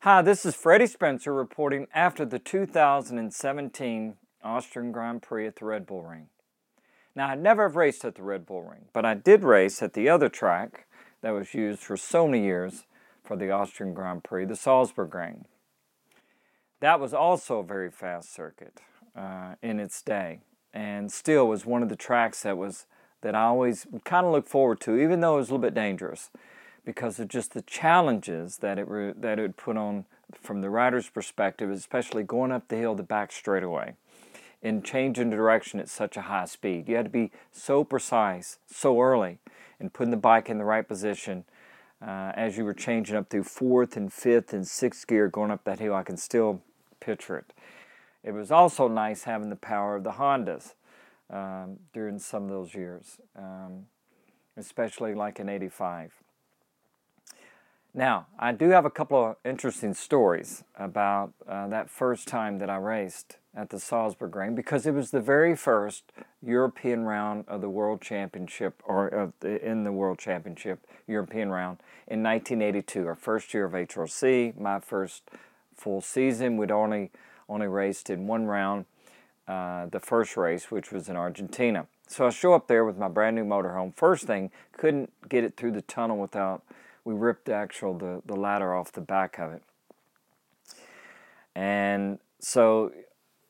Hi, this is Freddie Spencer reporting after the 2017 Austrian Grand Prix at the Red Bull Ring. Now, I never have raced at the Red Bull Ring, but I did race at the other track that was used for so many years for the Austrian Grand Prix, the Salzburg Ring. That was also a very fast circuit uh, in its day, and still was one of the tracks that was that I always kind of look forward to, even though it was a little bit dangerous because of just the challenges that it re- that it would put on from the rider's perspective, especially going up the hill the back straightaway and changing direction at such a high speed. You had to be so precise so early and putting the bike in the right position uh, as you were changing up through fourth and fifth and sixth gear going up that hill. I can still picture it. It was also nice having the power of the Hondas um, during some of those years, um, especially like in 85. Now, I do have a couple of interesting stories about uh, that first time that I raced at the Salzburg Ring because it was the very first European round of the World Championship, or the, in the World Championship European round in 1982, our first year of HRC, my first full season. We'd only only raced in one round, uh, the first race, which was in Argentina. So I show up there with my brand new motorhome. First thing, couldn't get it through the tunnel without we ripped the actual the, the ladder off the back of it. And so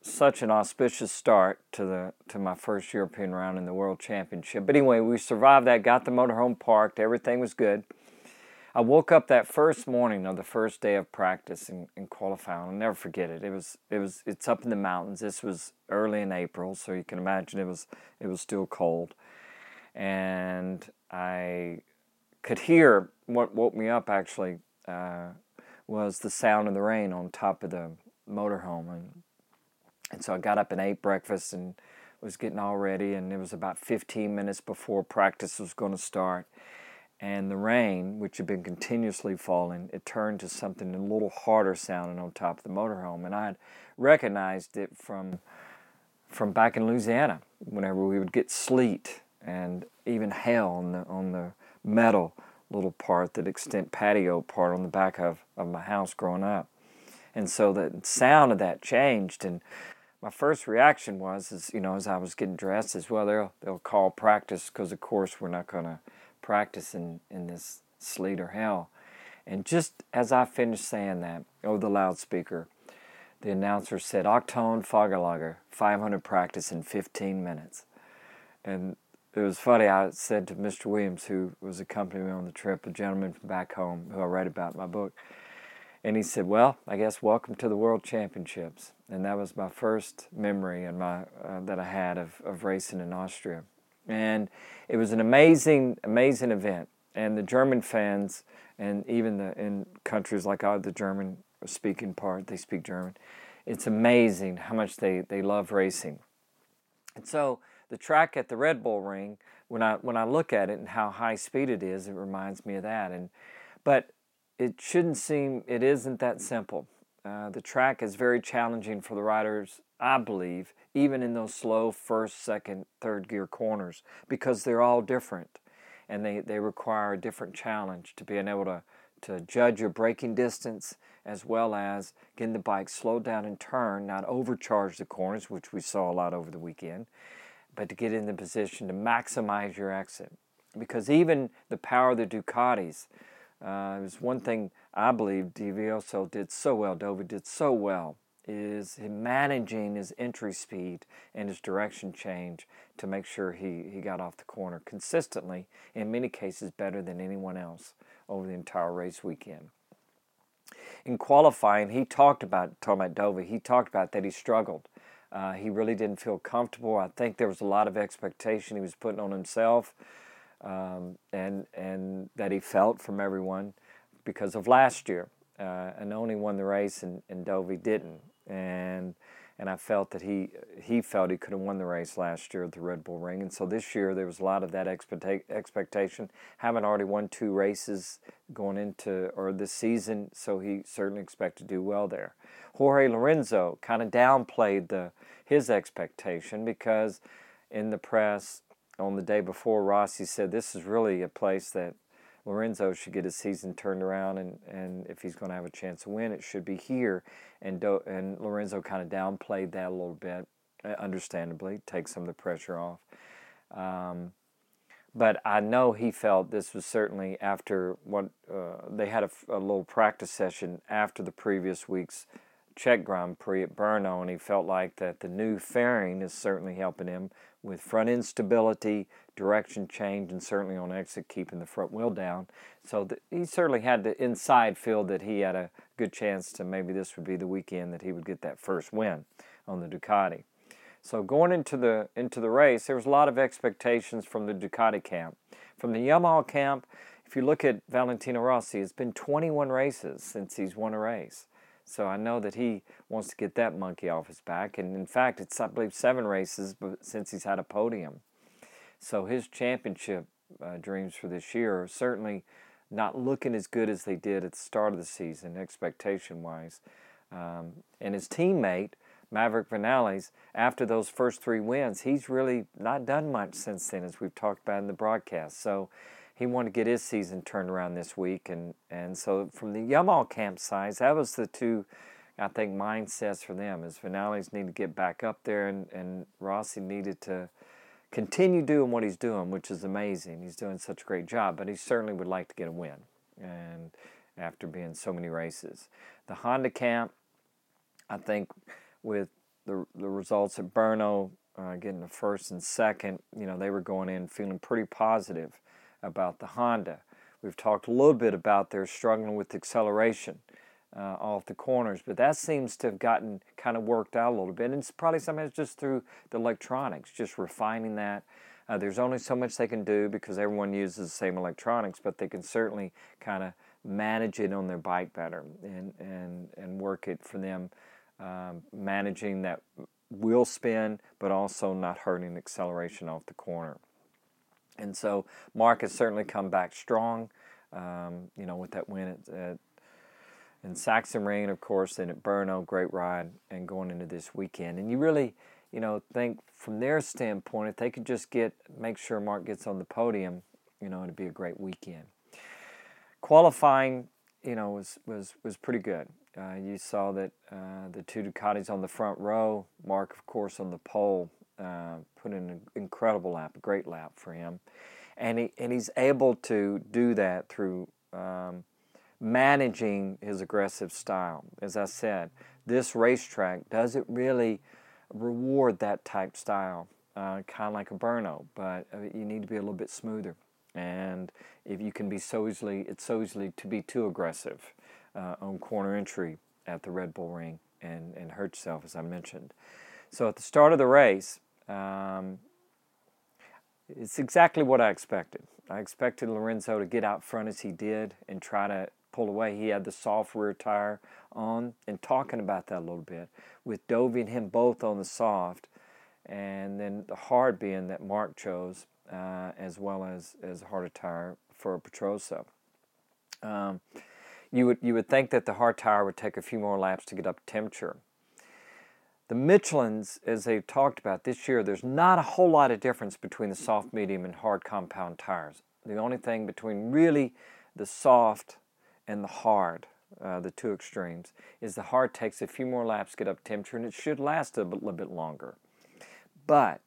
such an auspicious start to the to my first European round in the World Championship. But anyway, we survived that, got the motorhome parked, everything was good. I woke up that first morning of the first day of practice and, and qualifying. I'll never forget it. It was it was it's up in the mountains. This was early in April, so you can imagine it was it was still cold. And I could hear what woke me up actually uh, was the sound of the rain on top of the motorhome, and and so I got up and ate breakfast and was getting all ready, and it was about 15 minutes before practice was going to start, and the rain, which had been continuously falling, it turned to something a little harder sounding on top of the motorhome, and I had recognized it from from back in Louisiana whenever we would get sleet and even hail on the on the metal little part, that extent patio part on the back of, of my house growing up. And so the sound of that changed and my first reaction was is you know as I was getting dressed as well they'll they'll call practice because of course we're not going to practice in in this sleet or hail and just as I finished saying that over the loudspeaker the announcer said Achtung Fahrerlager 500 practice in 15 minutes and it was funny. I said to Mr. Williams, who was accompanying me on the trip, a gentleman from back home who I read about in my book, and he said, "Well, I guess welcome to the World Championships." And that was my first memory and my uh, that I had of, of racing in Austria, and it was an amazing, amazing event. And the German fans, and even the in countries like the German speaking part, they speak German. It's amazing how much they, they love racing. And so the track at the Red Bull Ring, when I when I look at it and how high speed it is, it reminds me of that. And but it shouldn't seem it isn't that simple. Uh, the track is very challenging for the riders, I believe, even in those slow first, second, third gear corners, because they're all different, and they, they require a different challenge to being able to to judge your braking distance as well as getting the bike slowed down and turn, not overcharge the corners, which we saw a lot over the weekend, but to get in the position to maximize your exit. Because even the power of the Ducatis uh, is one thing I believe Dovizioso did so well, Dovi did so well, is managing his entry speed and his direction change to make sure he, he got off the corner consistently, in many cases better than anyone else over the entire race weekend. In qualifying, he talked about, talking about Dovi, he talked about that he struggled uh, he really didn't feel comfortable. I think there was a lot of expectation he was putting on himself, um, and and that he felt from everyone because of last year. Uh, Iannone won the race, and, and Dovi didn't. And and I felt that he he felt he could have won the race last year at the Red Bull Ring, and so this year there was a lot of that expecta- expectation. Haven't already won two races going into or this season, so he certainly expected to do well there. Jorge Lorenzo kind of downplayed the his expectation because in the press on the day before Rossi said this is really a place that Lorenzo should get his season turned around, and, and if he's going to have a chance to win, it should be here. And Do, and Lorenzo kind of downplayed that a little bit, uh, understandably, take some of the pressure off. Um, but I know he felt this was certainly after what uh, they had a, a, little practice session after the previous week's Czech Grand Prix at Brno, and he felt like that the new fairing is certainly helping him with front end stability, direction change, and certainly on exit keeping the front wheel down. So he certainly had the inside feel that he had a good chance to maybe this would be the weekend that he would get that first win on the Ducati. So going into the into the race, there was a lot of expectations from the Ducati camp. From the Yamaha camp, if you look at Valentino Rossi, it's been 21 races since he's won a race. So I know that he wants to get that monkey off his back. And in fact, it's, I believe, seven races since he's had a podium. So his championship uh, dreams for this year are certainly not looking as good as they did at the start of the season, expectation wise. Um, and his teammate, Maverick Vinales, after those first three wins, he's really not done much since then, as we've talked about in the broadcast. So he wanted to get his season turned around this week, and and so from the Yamaha campsite, that was the two, I think, mindsets for them. Is Vinales need to get back up there, and and Rossi needed to continue doing what he's doing, which is amazing. He's doing such a great job, but he certainly would like to get a win, and after being so many races, the Honda camp, I think, with the the results at Brno. Uh, getting the first and second, you know, they were going in feeling pretty positive about the Honda. We've talked a little bit about their struggling with acceleration uh, off the corners, but that seems to have gotten kind of worked out a little bit. And it's probably sometimes just through the electronics, just refining that. Uh, there's only so much they can do because everyone uses the same electronics, but they can certainly kind of manage it on their bike better and, and, and work it for them, um, managing that wheel spin, but also not hurting acceleration off the corner. And so Marc has certainly come back strong, um, you know, with that win at, at in Sachsenring, of course, and at Brno, great ride, and going into this weekend. And you really, you know, think from their standpoint, if they could just get make sure Marc gets on the podium, you know, it'd be a great weekend. Qualifying, you know, was was was pretty good. Uh, you saw that uh, the two Ducatis on the front row, Marc, of course, on the pole, uh, put in an incredible lap, a great lap for him, and he and he's able to do that through um, managing his aggressive style. As I said, this racetrack doesn't really reward that type style, uh, kind of like a Brno, but uh, you need to be a little bit smoother. And if you can be so easily, it's so easily to be too aggressive uh, on corner entry at the Red Bull Ring and, and hurt yourself, as I mentioned. So at the start of the race, um, it's exactly what I expected. I expected Lorenzo to get out front as he did and try to pull away. He had the soft rear tire on, and talking about that a little bit, with Dovi and him both on the soft, and then the hard being that Marc chose, uh, as well as as a harder tire for Pedrosa. Um, you would you would think that the hard tire would take a few more laps to get up temperature. The Michelins, as they've talked about this year, there's not a whole lot of difference between the soft, medium, and hard compound tires. The only thing between really the soft and the hard, uh, the two extremes, is the hard takes a few more laps to get up temperature and it should last a little bit longer. But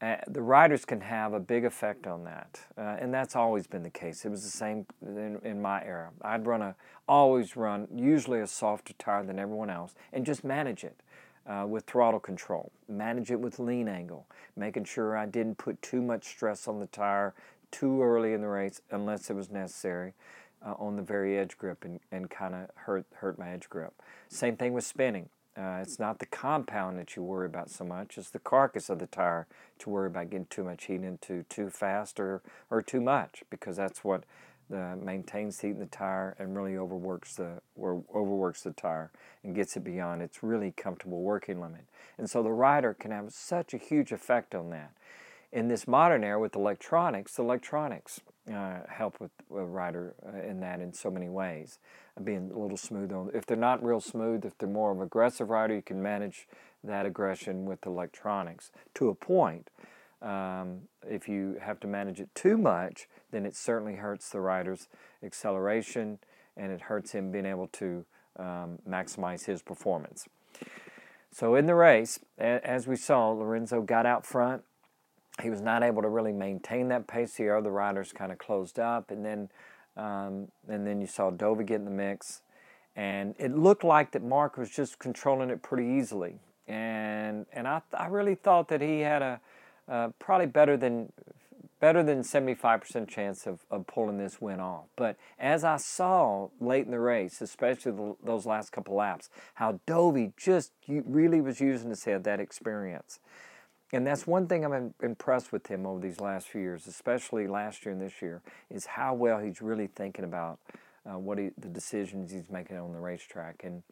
uh, the riders can have a big effect on that, uh, and that's always been the case. It was the same in, in, my era. I'd run a, always run usually a softer tire than everyone else, and just manage it uh, with throttle control, manage it with lean angle, making sure I didn't put too much stress on the tire too early in the race unless it was necessary uh, on the very edge grip and, and kind of hurt, hurt my edge grip. Same thing with spinning. Uh, it's not the compound that you worry about so much, it's the carcass of the tire to worry about getting too much heat into too fast or, or too much because that's what maintains heat in the tire and really overworks the or overworks the tire and gets it beyond its really comfortable working limit. And so the rider can have such a huge effect on that. In this modern era with electronics, electronics uh, help with a rider uh, in that in so many ways, uh, being a little smooth on. If they're not real smooth, if they're more of an aggressive rider, you can manage that aggression with electronics to a point. Um, if you have to manage it too much, then it certainly hurts the rider's acceleration and it hurts him being able to um, maximize his performance. So in the race, as we saw, Lorenzo got out front. He was not able to really maintain that pace. The other riders kind of closed up, and then um, and then you saw Dovi get in the mix, and it looked like that Marc was just controlling it pretty easily. And and I I really thought that he had a uh, probably better than better than 75% chance of, of pulling this win off. But as I saw late in the race, especially the, those last couple laps, how Dovi just really was using his head, that experience. And that's one thing I'm impressed with him over these last few years, especially last year and this year, is how well he's really thinking about uh, what he, the decisions he's making on the racetrack. And,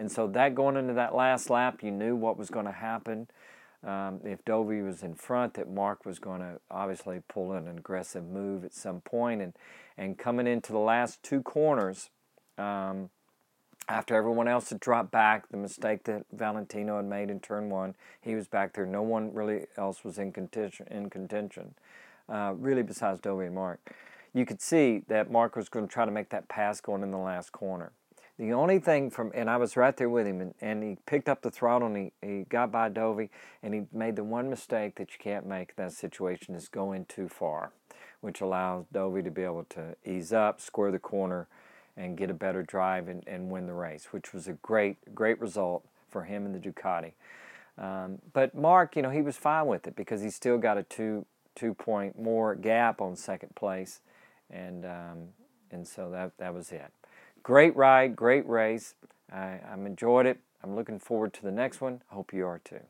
and so that going into that last lap, you knew what was going to happen um, if Dovi was in front, that Marc was going to obviously pull an aggressive move at some point. And, and coming into the last two corners, um, after everyone else had dropped back, the mistake that Valentino had made in turn one, he was back there. No one really else was in contention. In contention, uh, really, besides Dovi and Marc. You could see that Marc was going to try to make that pass going in the last corner. The only thing from, and I was right there with him, and, and he picked up the throttle and he, he got by Dovi, and he made the one mistake that you can't make in that situation is going too far, which allows Dovi to be able to ease up, square the corner, and get a better drive and, and win the race, which was a great, great result for him and the Ducati. Um, but Marc, you know, he was fine with it because he still got a two two point more gap on second place, and um, and so that that was it. Great ride, great race. I, I'm enjoyed it. I'm looking forward to the next one. Hope you are too.